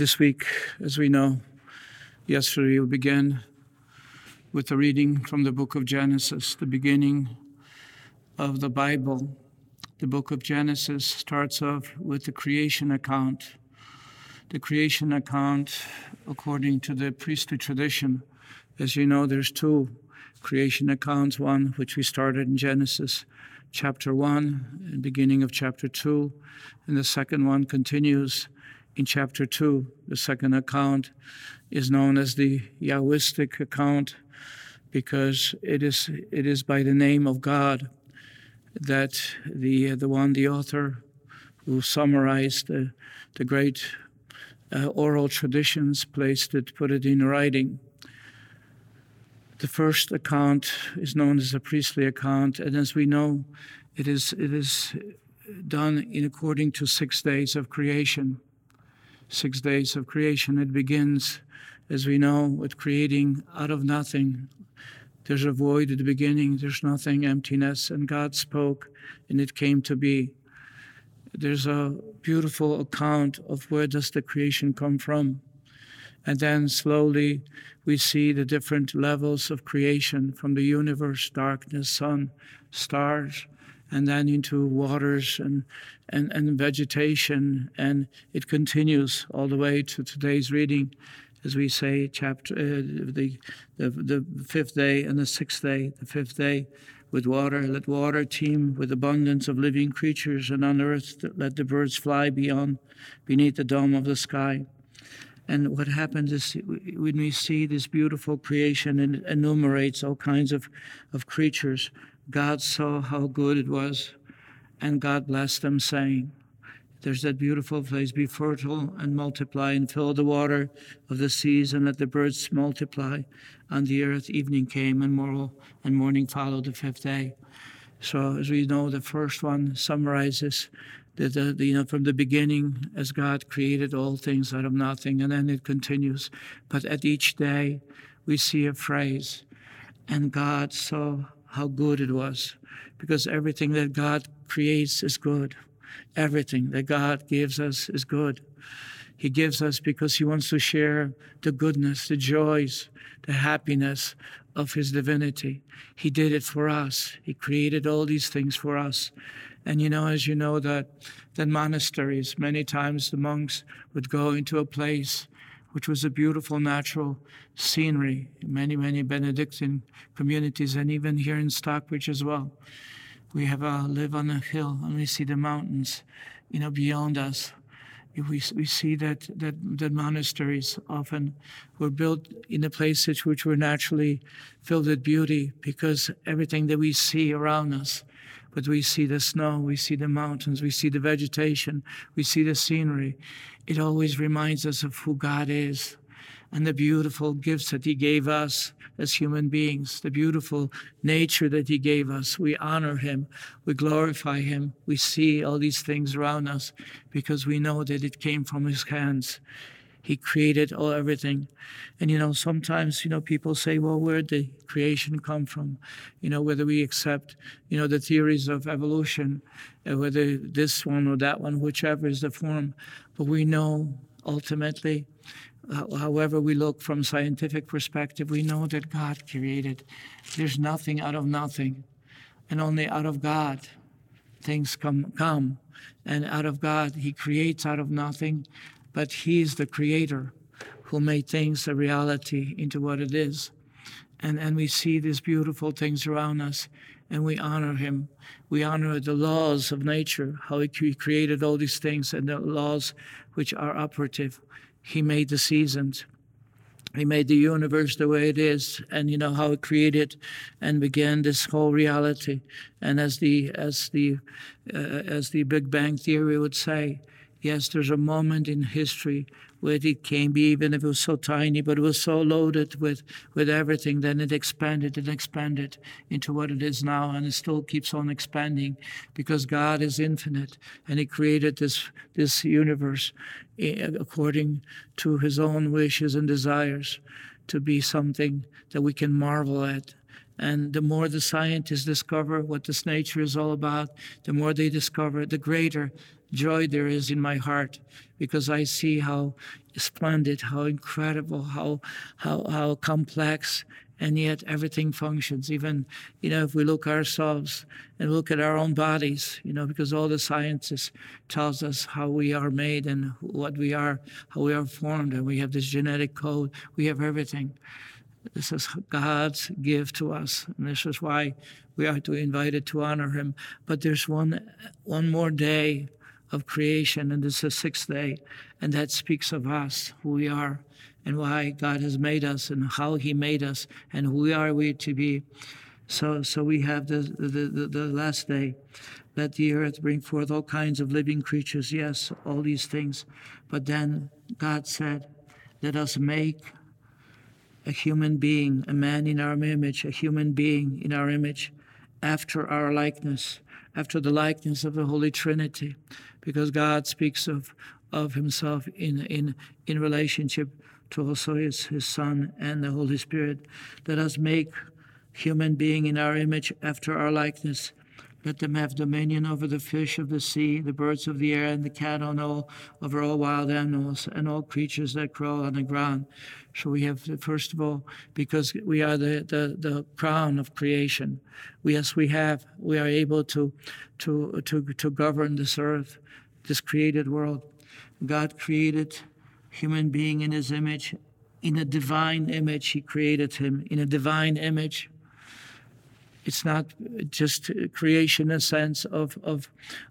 This week, as we know, yesterday we began with a reading from the book of Genesis, the beginning of the Bible. The book of Genesis starts off with the creation account. The creation account, according to the priestly tradition, as you know, there's two creation accounts one which we started in Genesis chapter 1 and beginning of chapter 2, and the second one continues in chapter 2. The second account is known as the Yahwistic account because it is, it is by the name of God that the, the one, the author, who summarized the, the great uh, oral traditions, placed it, put it in writing. The first account is known as the priestly account, and as we know, it is, it is done in according to six days of creation six days of creation. It begins, as we know, with creating out of nothing. There's a void at the beginning, there's nothing, emptiness, and God spoke, and it came to be. There's a beautiful account of where does the creation come from. And then slowly we see the different levels of creation from the universe, darkness, sun, stars, and then into waters and, and, and vegetation. And it continues all the way to today's reading, as we say, chapter uh, the, the, the fifth day and the sixth day. The fifth day with water, let water teem with abundance of living creatures, and on earth let the birds fly beyond, beneath the dome of the sky. And what happens is when we see this beautiful creation, and enumerates all kinds of, of creatures God saw how good it was, and God blessed them, saying, There's that beautiful place, be fertile and multiply, and fill the water of the seas, and let the birds multiply on the earth. Evening came, and morning, and morning followed the fifth day. So, as we know, the first one summarizes the, you know, from the beginning, as God created all things out of nothing, and then it continues. But at each day, we see a phrase, and God saw how good it was because everything that God creates is good. Everything that God gives us is good. He gives us because He wants to share the goodness, the joys, the happiness of His divinity. He did it for us. He created all these things for us. And you know, as you know, that, that monasteries, many times the monks would go into a place which was a beautiful natural scenery. Many, many Benedictine communities, and even here in Stockbridge as well. We have uh, live on a hill, and we see the mountains, you know, beyond us. We, we see that, that that monasteries often were built in the places which were naturally filled with beauty because everything that we see around us but we see the snow, we see the mountains, we see the vegetation, we see the scenery. It always reminds us of who God is and the beautiful gifts that He gave us as human beings, the beautiful nature that He gave us. We honor Him, we glorify Him, we see all these things around us because we know that it came from His hands. He created all everything. And you know, sometimes, you know, people say, well, where did creation come from? You know, whether we accept, you know, the theories of evolution, uh, whether this one or that one, whichever is the form. But we know ultimately, uh, however we look from scientific perspective, we know that God created. There's nothing out of nothing. And only out of God things come come. And out of God, He creates out of nothing but He is the creator who made things a reality into what it is. And, and we see these beautiful things around us and we honor Him. We honor the laws of nature, how He created all these things and the laws which are operative. He made the seasons. He made the universe the way it is, and you know how He created and began this whole reality. And as the as the uh, as the Big Bang theory would say, Yes, there's a moment in history where it came, even if it was so tiny, but it was so loaded with, with everything, then it expanded and expanded into what it is now, and it still keeps on expanding because God is infinite and He created this, this universe eh, according to His own wishes and desires to be something that we can marvel at. And the more the scientists discover what this nature is all about, the more they discover, the greater joy there is in my heart because I see how splendid, how incredible, how, how, how complex, and yet everything functions. Even, you know, if we look ourselves and look at our own bodies, you know, because all the sciences tells us how we are made and what we are, how we are formed, and we have this genetic code. We have everything. This is God's gift to us, and this is why we are to invite it to honor Him. But there's one, one more day of creation, and this is the sixth day, and that speaks of us, who we are, and why God has made us, and how He made us, and who are we to be. So, so we have the, the, the, the last day. Let the earth bring forth all kinds of living creatures. Yes, all these things. But then God said, Let us make a human being, a man in our image, a human being in our image, after our likeness, after the likeness of the Holy Trinity, because God speaks of, of himself in, in, in relationship to also his, his Son and the Holy Spirit. Let us make human being in our image after our likeness. Let them have dominion over the fish of the sea, the birds of the air, and the cattle, and all over all wild animals, and all creatures that crawl on the ground. So we have, first of all, because we are the, the, the crown of creation. We, yes, we have, we are able to, to, to, to govern this earth, this created world. God created human being in his image. In a divine image, he created him. In a divine image. It's not just creation, a sense of, of,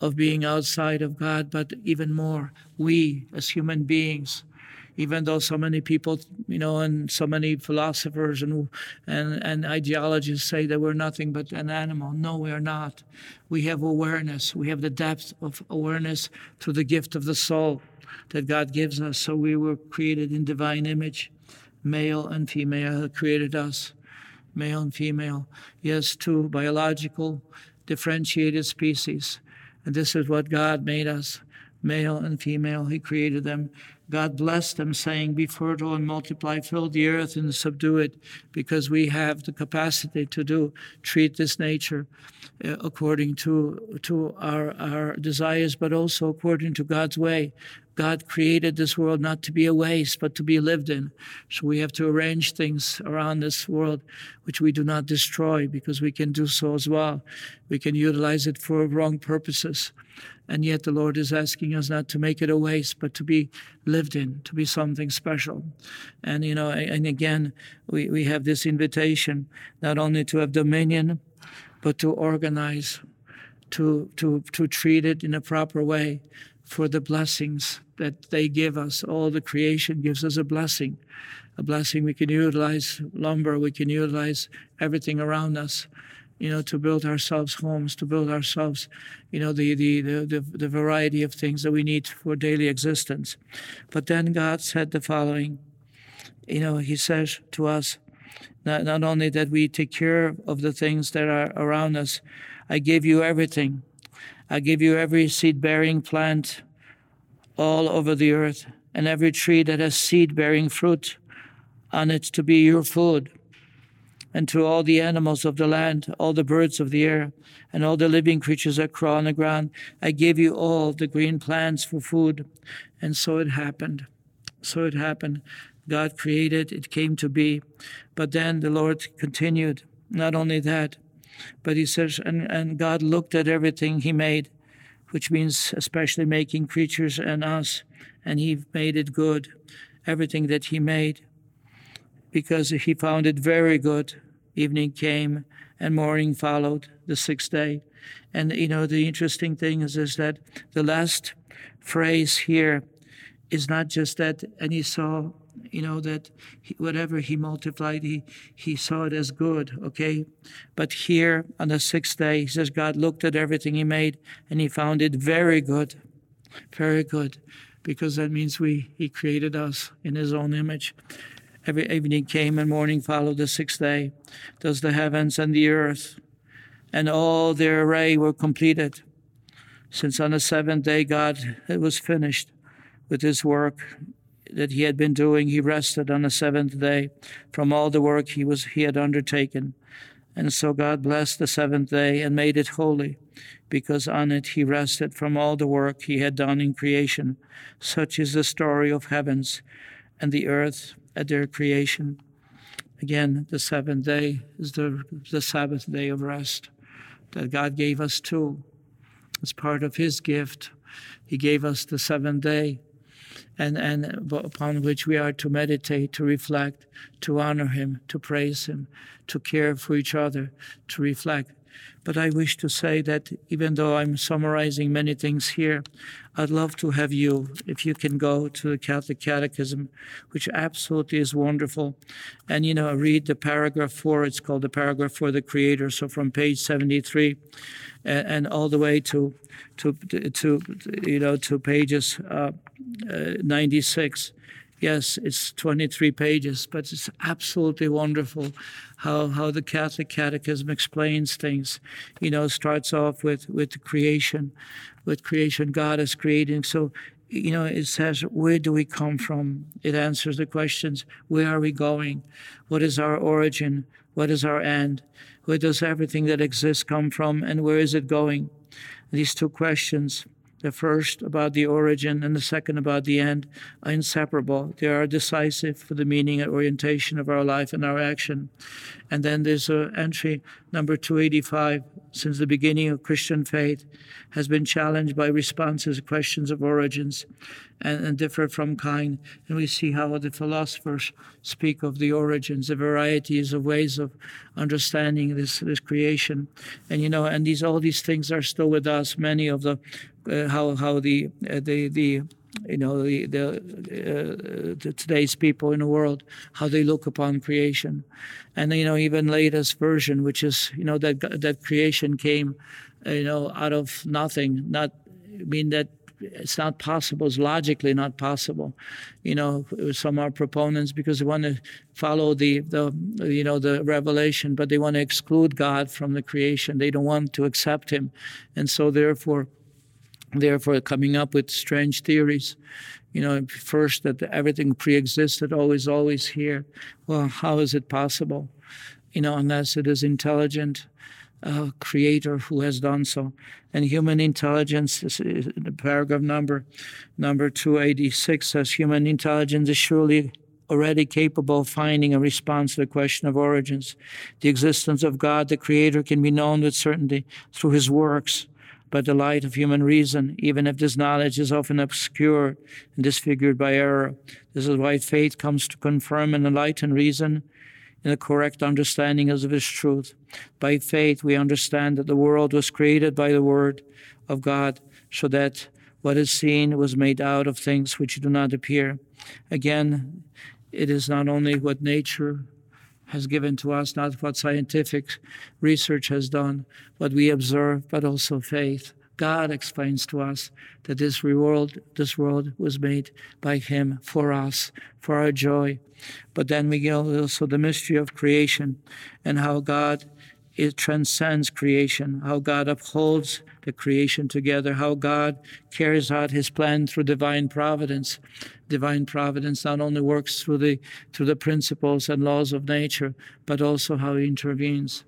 of being outside of God, but even more, we as human beings, even though so many people, you know, and so many philosophers and, and, and ideologists say that we're nothing but an animal. No, we are not. We have awareness. We have the depth of awareness through the gift of the soul that God gives us. So we were created in divine image. Male and female created us male and female. Yes, two biological differentiated species. And this is what God made us male and female. He created them. God blessed them, saying, Be fertile and multiply, fill the earth and subdue it, because we have the capacity to do, treat this nature uh, according to, to our, our desires, but also according to God's way. God created this world not to be a waste, but to be lived in. So we have to arrange things around this world which we do not destroy because we can do so as well. We can utilize it for wrong purposes. And yet the Lord is asking us not to make it a waste, but to be lived in, to be something special. And, you know, and again, we, we have this invitation not only to have dominion, but to organize, to, to, to treat it in a proper way for the blessings that they give us. All the creation gives us a blessing. A blessing we can utilize lumber, we can utilize everything around us, you know, to build ourselves homes, to build ourselves, you know, the, the, the, the, variety of things that we need for daily existence. But then God said the following, you know, He says to us, not, not only that we take care of the things that are around us, I give you everything. I give you every seed bearing plant all over the earth, and every tree that has seed bearing fruit on it to be your food. And to all the animals of the land, all the birds of the air, and all the living creatures that crawl on the ground, I give you all the green plants for food. And so it happened. So it happened. God created, it came to be. But then the Lord continued. Not only that, but he says, and, and God looked at everything he made, which means especially making creatures and us, and he made it good, everything that he made, because he found it very good. Evening came and morning followed the sixth day. And you know, the interesting thing is, is that the last phrase here is not just that, and he saw you know, that he, whatever he multiplied, he, he saw it as good, okay? But here on the sixth day, he says, God looked at everything he made and he found it very good, very good, because that means we, he created us in his own image. Every evening came and morning followed the sixth day. Thus the heavens and the earth and all their array were completed. Since on the seventh day God it was finished with his work that he had been doing, he rested on the seventh day from all the work he was he had undertaken. And so God blessed the seventh day and made it holy, because on it he rested from all the work he had done in creation. Such is the story of heavens and the earth at their creation. Again, the seventh day is the, the Sabbath day of rest that God gave us too. As part of his gift, he gave us the seventh day and, and upon which we are to meditate, to reflect, to honor Him, to praise Him, to care for each other, to reflect. But I wish to say that even though I'm summarizing many things here, I'd love to have you, if you can go to the Catholic Catechism, which absolutely is wonderful, and you know, read the paragraph four. It's called the paragraph for the Creator. So from page 73 and, and all the way to, to, to, you know, to pages uh, uh, 96. Yes, it's 23 pages, but it's absolutely wonderful how, how the Catholic Catechism explains things. You know, starts off with, with creation, with creation God is creating. So, you know, it says, where do we come from? It answers the questions, where are we going? What is our origin? What is our end? Where does everything that exists come from and where is it going? These two questions the first about the origin and the second about the end, are inseparable. They are decisive for the meaning and orientation of our life and our action. And then there's an entry number 285 since the beginning of Christian faith has been challenged by responses to questions of origins and, and differ from kind. And we see how the philosophers speak of the origins, the varieties of ways of understanding this, this creation. And you know, and these all these things are still with us. Many of the uh, how how the uh, the the you know the, the, uh, the, today's people in the world how they look upon creation. And you know even latest version which is you know that that creation came you know out of nothing. Not I mean that it's not possible it's logically not possible. You know some are proponents because they want to follow the the you know the revelation but they want to exclude god from the creation. They don't want to accept him. And so therefore therefore coming up with strange theories. You know, first that everything pre-existed, always, always here. Well, how is it possible? You know, unless it is intelligent uh, creator who has done so. And human intelligence, is the paragraph number number 286 says, human intelligence is surely already capable of finding a response to the question of origins. The existence of God, the Creator, can be known with certainty through His works by the light of human reason, even if this knowledge is often obscure and disfigured by error. This is why faith comes to confirm and enlighten reason in the correct understanding of His truth. By faith, we understand that the world was created by the Word of God, so that what is seen was made out of things which do not appear. Again, it is not only what nature has given to us, not what scientific research has done, what we observe, but also faith. God explains to us that this world, this world was made by Him for us, for our joy. But then we get also the mystery of creation and how God it transcends creation, how God upholds the creation together, how God carries out his plan through divine providence. Divine providence not only works through the through the principles and laws of nature, but also how he intervenes.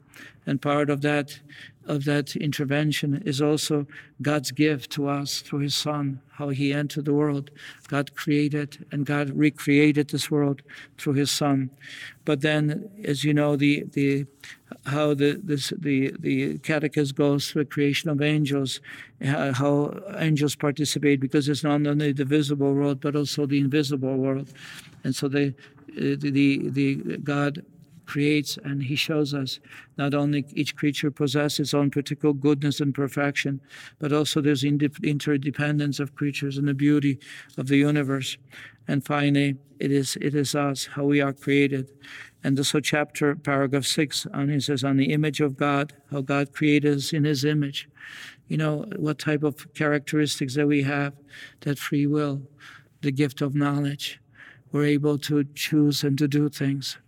And part of that of that intervention is also God's gift to us through his son, how he entered the world. God created and God recreated this world through his son. But then, as you know, the, the how the, this, the, the catechism goes through the creation of angels, uh, how angels participate because it's not only the visible world, but also the invisible world. And so the, uh, the, the, the God creates and he shows us not only each creature possesses its own particular goodness and perfection, but also there's interdependence of creatures and the beauty of the universe. And finally, it is it is us, how we are created. And so chapter paragraph six on it says on the image of God, how God created us in his image. You know, what type of characteristics that we have, that free will, the gift of knowledge. We're able to choose and to do things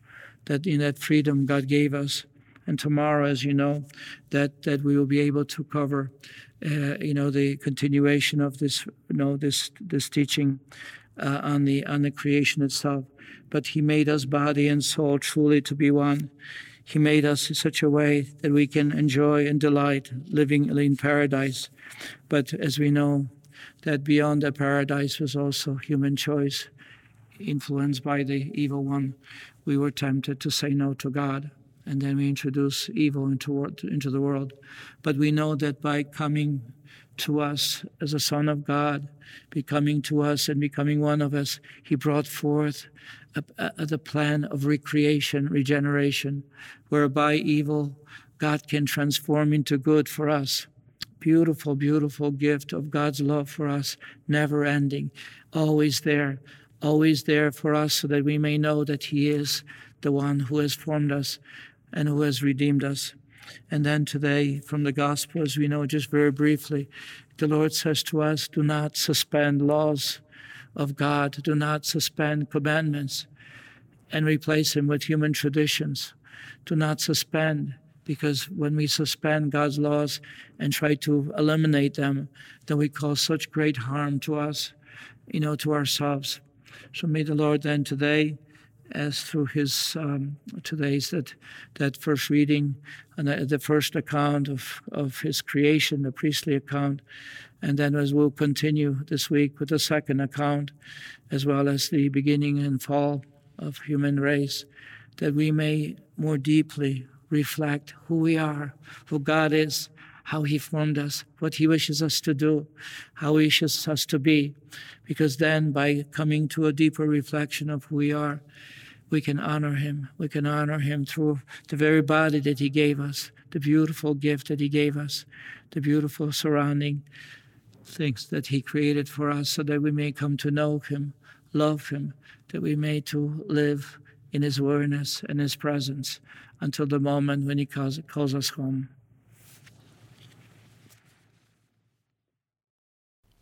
that in that freedom God gave us. And tomorrow, as you know, that, that we will be able to cover, uh, you know, the continuation of this, you know, this this teaching uh, on the on the creation itself. But He made us body and soul truly to be one. He made us in such a way that we can enjoy and delight living in paradise. But as we know, that beyond the paradise was also human choice, influenced by the evil one. We were tempted to say no to God, and then we introduce evil into, into the world. But we know that by coming to us as a son of God, becoming to us and becoming one of us, he brought forth a, a, the plan of recreation, regeneration, whereby evil God can transform into good for us. Beautiful, beautiful gift of God's love for us, never ending, always there, always there for us so that we may know that He is the one who has formed us and who has redeemed us. And then today, from the Gospel, as we know just very briefly, the Lord says to us, Do not suspend laws of God, do not suspend commandments and replace them with human traditions. Do not suspend, because when we suspend God's laws and try to eliminate them, then we cause such great harm to us, you know, to ourselves. So may the Lord then today as through his um, today's that that first reading and the, the, first account of, of his creation, the priestly account, and then as we'll continue this week with the second account, as well as the beginning and fall of human race, that we may more deeply reflect who we are, who God is, how He formed us, what He wishes us to do, how He wishes us to be. Because then, by coming to a deeper reflection of who we are, we can honor Him. We can honor Him through the very body that He gave us, the beautiful gift that He gave us, the beautiful surrounding things that He created for us so that we may come to know Him, love Him, that we may to live in His awareness and His presence until the moment when He calls, calls us home.